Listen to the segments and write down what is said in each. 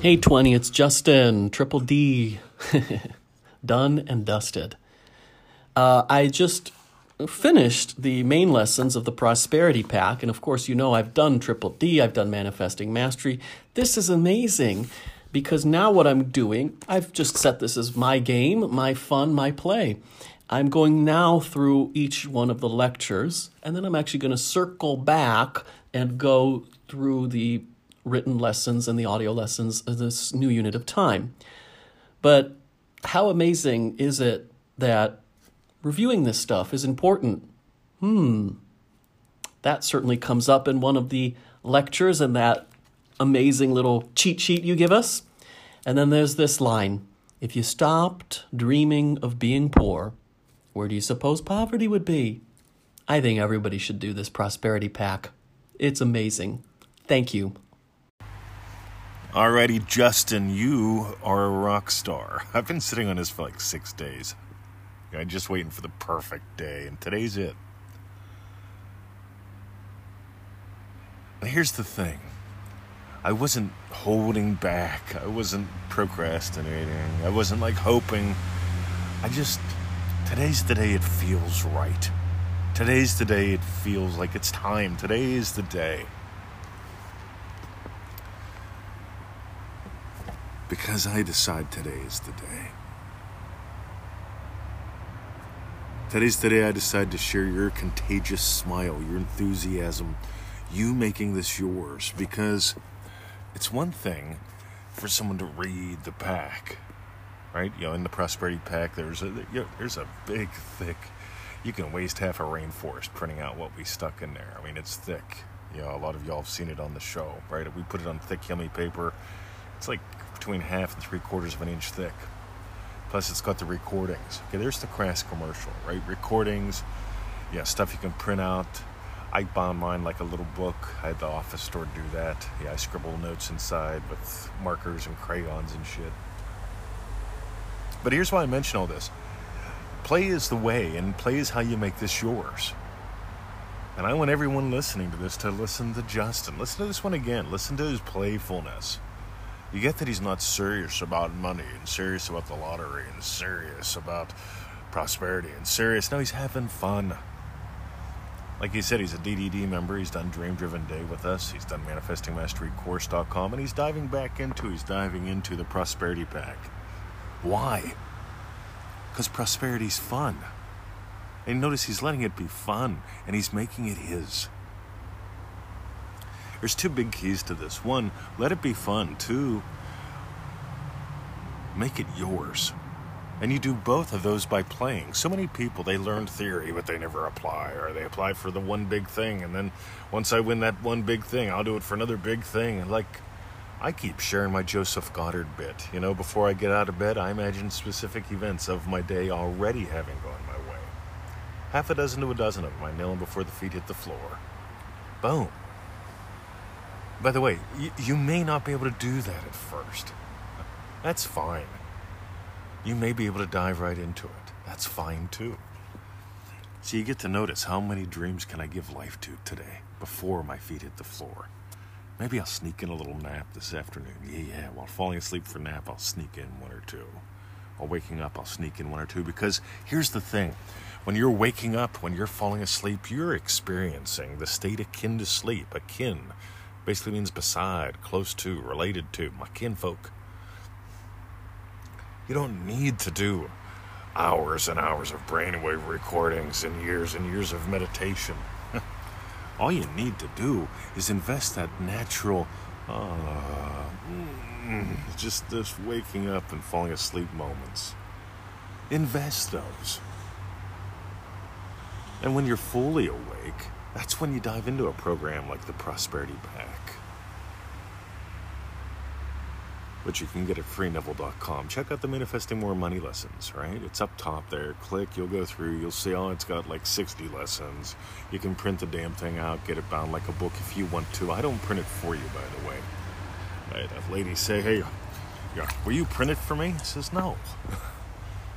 Hey, 20, it's Justin, Triple D. Done and dusted. Uh, I just finished the main lessons of the Prosperity Pack, and of course, you know I've done Triple D, I've done Manifesting Mastery. This is amazing because now what I'm doing, I've just set this as my game, my fun, my play. I'm going now through each one of the lectures, and then I'm actually going to circle back and go through the written lessons and the audio lessons of this new unit of time. But how amazing is it that reviewing this stuff is important? Hmm. That certainly comes up in one of the lectures and that amazing little cheat sheet you give us. And then there's this line If you stopped dreaming of being poor, where do you suppose poverty would be? I think everybody should do this prosperity pack. It's amazing. Thank you. Alrighty, Justin, you are a rock star. I've been sitting on this for like six days. I'm just waiting for the perfect day, and today's it. Here's the thing I wasn't holding back, I wasn't procrastinating, I wasn't like hoping. I just, today's the day it feels right. Today's the day it feels like it's time. Today is the day. Because I decide today is the day. Today's the day I decide to share your contagious smile, your enthusiasm, you making this yours, because it's one thing for someone to read the pack, right? You know, in the prosperity pack, there's a you know, there's a big, thick. You can waste half a rainforest printing out what we stuck in there. I mean, it's thick. You know, a lot of y'all have seen it on the show, right? We put it on thick, yummy paper. It's like between half and three quarters of an inch thick. Plus, it's got the recordings. Okay, there's the crass commercial, right? Recordings, yeah, stuff you can print out. I bound mine like a little book. I had the office store do that. Yeah, I scribble notes inside with markers and crayons and shit. But here's why I mention all this play is the way, and play is how you make this yours. And I want everyone listening to this to listen to Justin. Listen to this one again. Listen to his playfulness you get that he's not serious about money and serious about the lottery and serious about prosperity and serious. No, he's having fun. Like he said, he's a DDD member. He's done Dream Driven Day with us. He's done ManifestingMasteryCourse.com, and he's diving back into. He's diving into the Prosperity Pack. Why? Because prosperity's fun. And notice he's letting it be fun, and he's making it his. There's two big keys to this. One, let it be fun. Two, make it yours. And you do both of those by playing. So many people, they learn theory, but they never apply, or they apply for the one big thing, and then once I win that one big thing, I'll do it for another big thing. Like, I keep sharing my Joseph Goddard bit. You know, before I get out of bed, I imagine specific events of my day already having gone my way. Half a dozen to a dozen of them I nail them before the feet hit the floor. Boom. By the way, you, you may not be able to do that at first. That's fine. You may be able to dive right into it. That's fine too. So you get to notice how many dreams can I give life to today before my feet hit the floor. Maybe I'll sneak in a little nap this afternoon. Yeah, yeah. While falling asleep for nap, I'll sneak in one or two. While waking up, I'll sneak in one or two. Because here's the thing when you're waking up, when you're falling asleep, you're experiencing the state akin to sleep, akin basically means beside, close to, related to, my kinfolk. You don't need to do hours and hours of brainwave recordings and years and years of meditation. All you need to do is invest that natural, uh, mm, just this waking up and falling asleep moments. Invest those. And when you're fully awake, that's when you dive into a program like the Prosperity Pack. Which you can get at freeneville.com. Check out the Manifesting More Money lessons, right? It's up top there. Click, you'll go through, you'll see, oh, it's got like 60 lessons. You can print the damn thing out, get it bound like a book if you want to. I don't print it for you, by the way. I have ladies say, hey, will you print it for me? He says, no.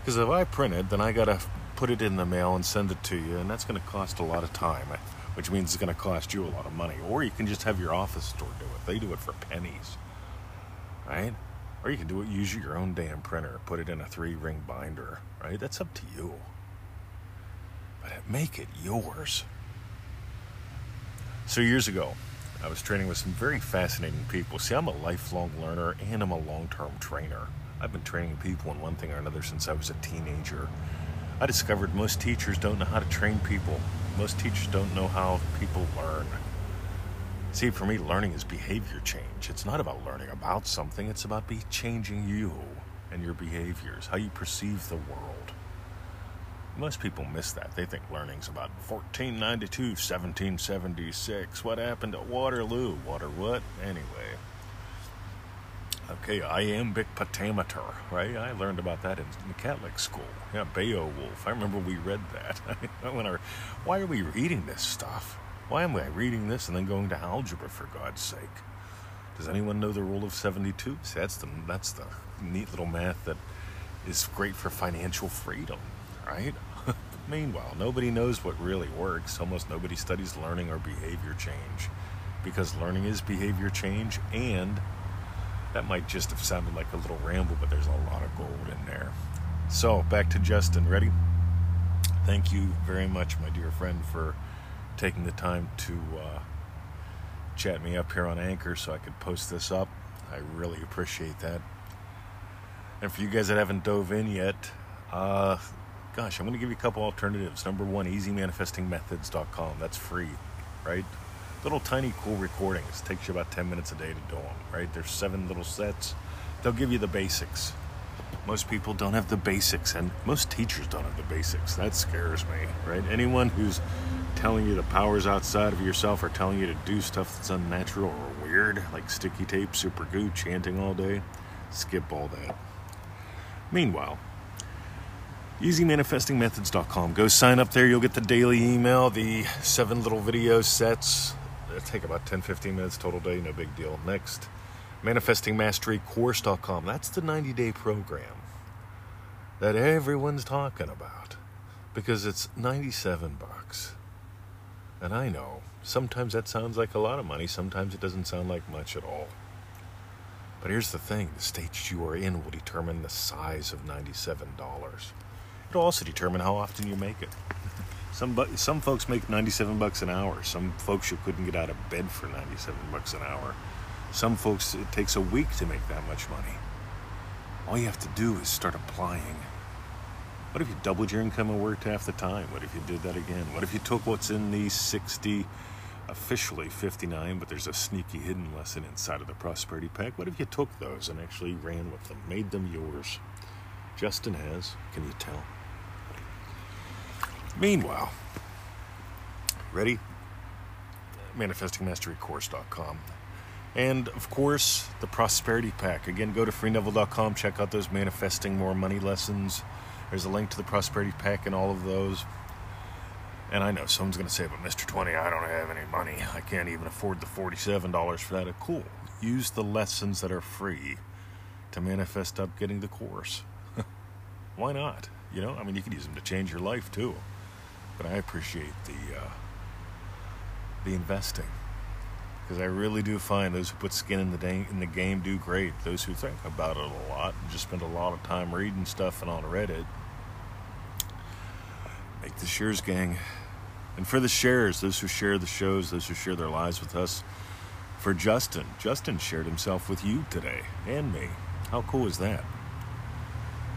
Because if I print it, then I got to put it in the mail and send it to you, and that's going to cost a lot of time which means it's going to cost you a lot of money. Or you can just have your office store do it. They do it for pennies. right? Or you can do it, use your own damn printer, put it in a three ring binder, right? That's up to you. But make it yours. So, years ago, I was training with some very fascinating people. See, I'm a lifelong learner and I'm a long term trainer. I've been training people in one thing or another since I was a teenager. I discovered most teachers don't know how to train people, most teachers don't know how people learn. See, for me, learning is behavior change. It's not about learning about something, it's about be changing you and your behaviors, how you perceive the world. Most people miss that. They think learning's about 1492, 1776. What happened at Waterloo? Water what? Anyway. Okay, iambic pentameter, right? I learned about that in, Catholic school. Yeah, Beowulf. I remember we read that. when our, why are we reading this stuff? Why am I reading this and then going to algebra for God's sake? Does anyone know the rule of 72? See, that's the that's the neat little math that is great for financial freedom, right? Meanwhile, nobody knows what really works. Almost nobody studies learning or behavior change because learning is behavior change and that might just have sounded like a little ramble, but there's a lot of gold in there. So, back to Justin. Ready? Thank you very much, my dear friend, for taking the time to uh, chat me up here on Anchor so I could post this up. I really appreciate that. And for you guys that haven't dove in yet, uh, gosh, I'm going to give you a couple alternatives. Number one, easymanifestingmethods.com. That's free, right? Little tiny cool recordings. It takes you about 10 minutes a day to do them, right? There's seven little sets. They'll give you the basics. Most people don't have the basics, and most teachers don't have the basics. That scares me, right? Anyone who's telling you the powers outside of yourself are telling you to do stuff that's unnatural or weird, like sticky tape, super glue, chanting all day, skip all that. Meanwhile, easymanifestingmethods.com. Go sign up there. You'll get the daily email, the seven little video sets. It'll take about 10 15 minutes total day, no big deal. Next, manifestingmasterycourse.com. That's the 90 day program that everyone's talking about because it's 97 bucks. And I know sometimes that sounds like a lot of money, sometimes it doesn't sound like much at all. But here's the thing the stage you are in will determine the size of $97. It'll also determine how often you make it. Some bu- some folks make 97 bucks an hour. Some folks you couldn't get out of bed for 97 bucks an hour. Some folks it takes a week to make that much money. All you have to do is start applying. What if you doubled your income and worked half the time? What if you did that again? What if you took what's in the 60, officially 59, but there's a sneaky hidden lesson inside of the Prosperity Pack? What if you took those and actually ran with them, made them yours? Justin has. Can you tell? Meanwhile, ready? ManifestingMasteryCourse.com. And of course, the Prosperity Pack. Again, go to freeneville.com, check out those manifesting more money lessons. There's a link to the Prosperity Pack and all of those. And I know someone's going to say, but Mr. 20, I don't have any money. I can't even afford the $47 for that. Cool. Use the lessons that are free to manifest up getting the course. Why not? You know, I mean, you could use them to change your life too. But I appreciate the uh, the investing because I really do find those who put skin in the in the game do great. Those who think about it a lot and just spend a lot of time reading stuff and on Reddit make the shares gang. And for the shares, those who share the shows, those who share their lives with us. For Justin, Justin shared himself with you today and me. How cool is that?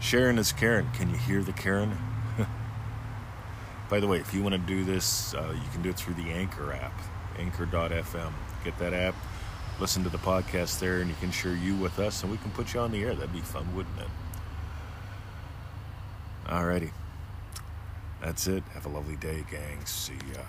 Sharon is Karen. Can you hear the Karen? By the way, if you want to do this, uh, you can do it through the Anchor app, anchor.fm. Get that app, listen to the podcast there, and you can share you with us, and we can put you on the air. That'd be fun, wouldn't it? Alrighty. That's it. Have a lovely day, gang. See ya.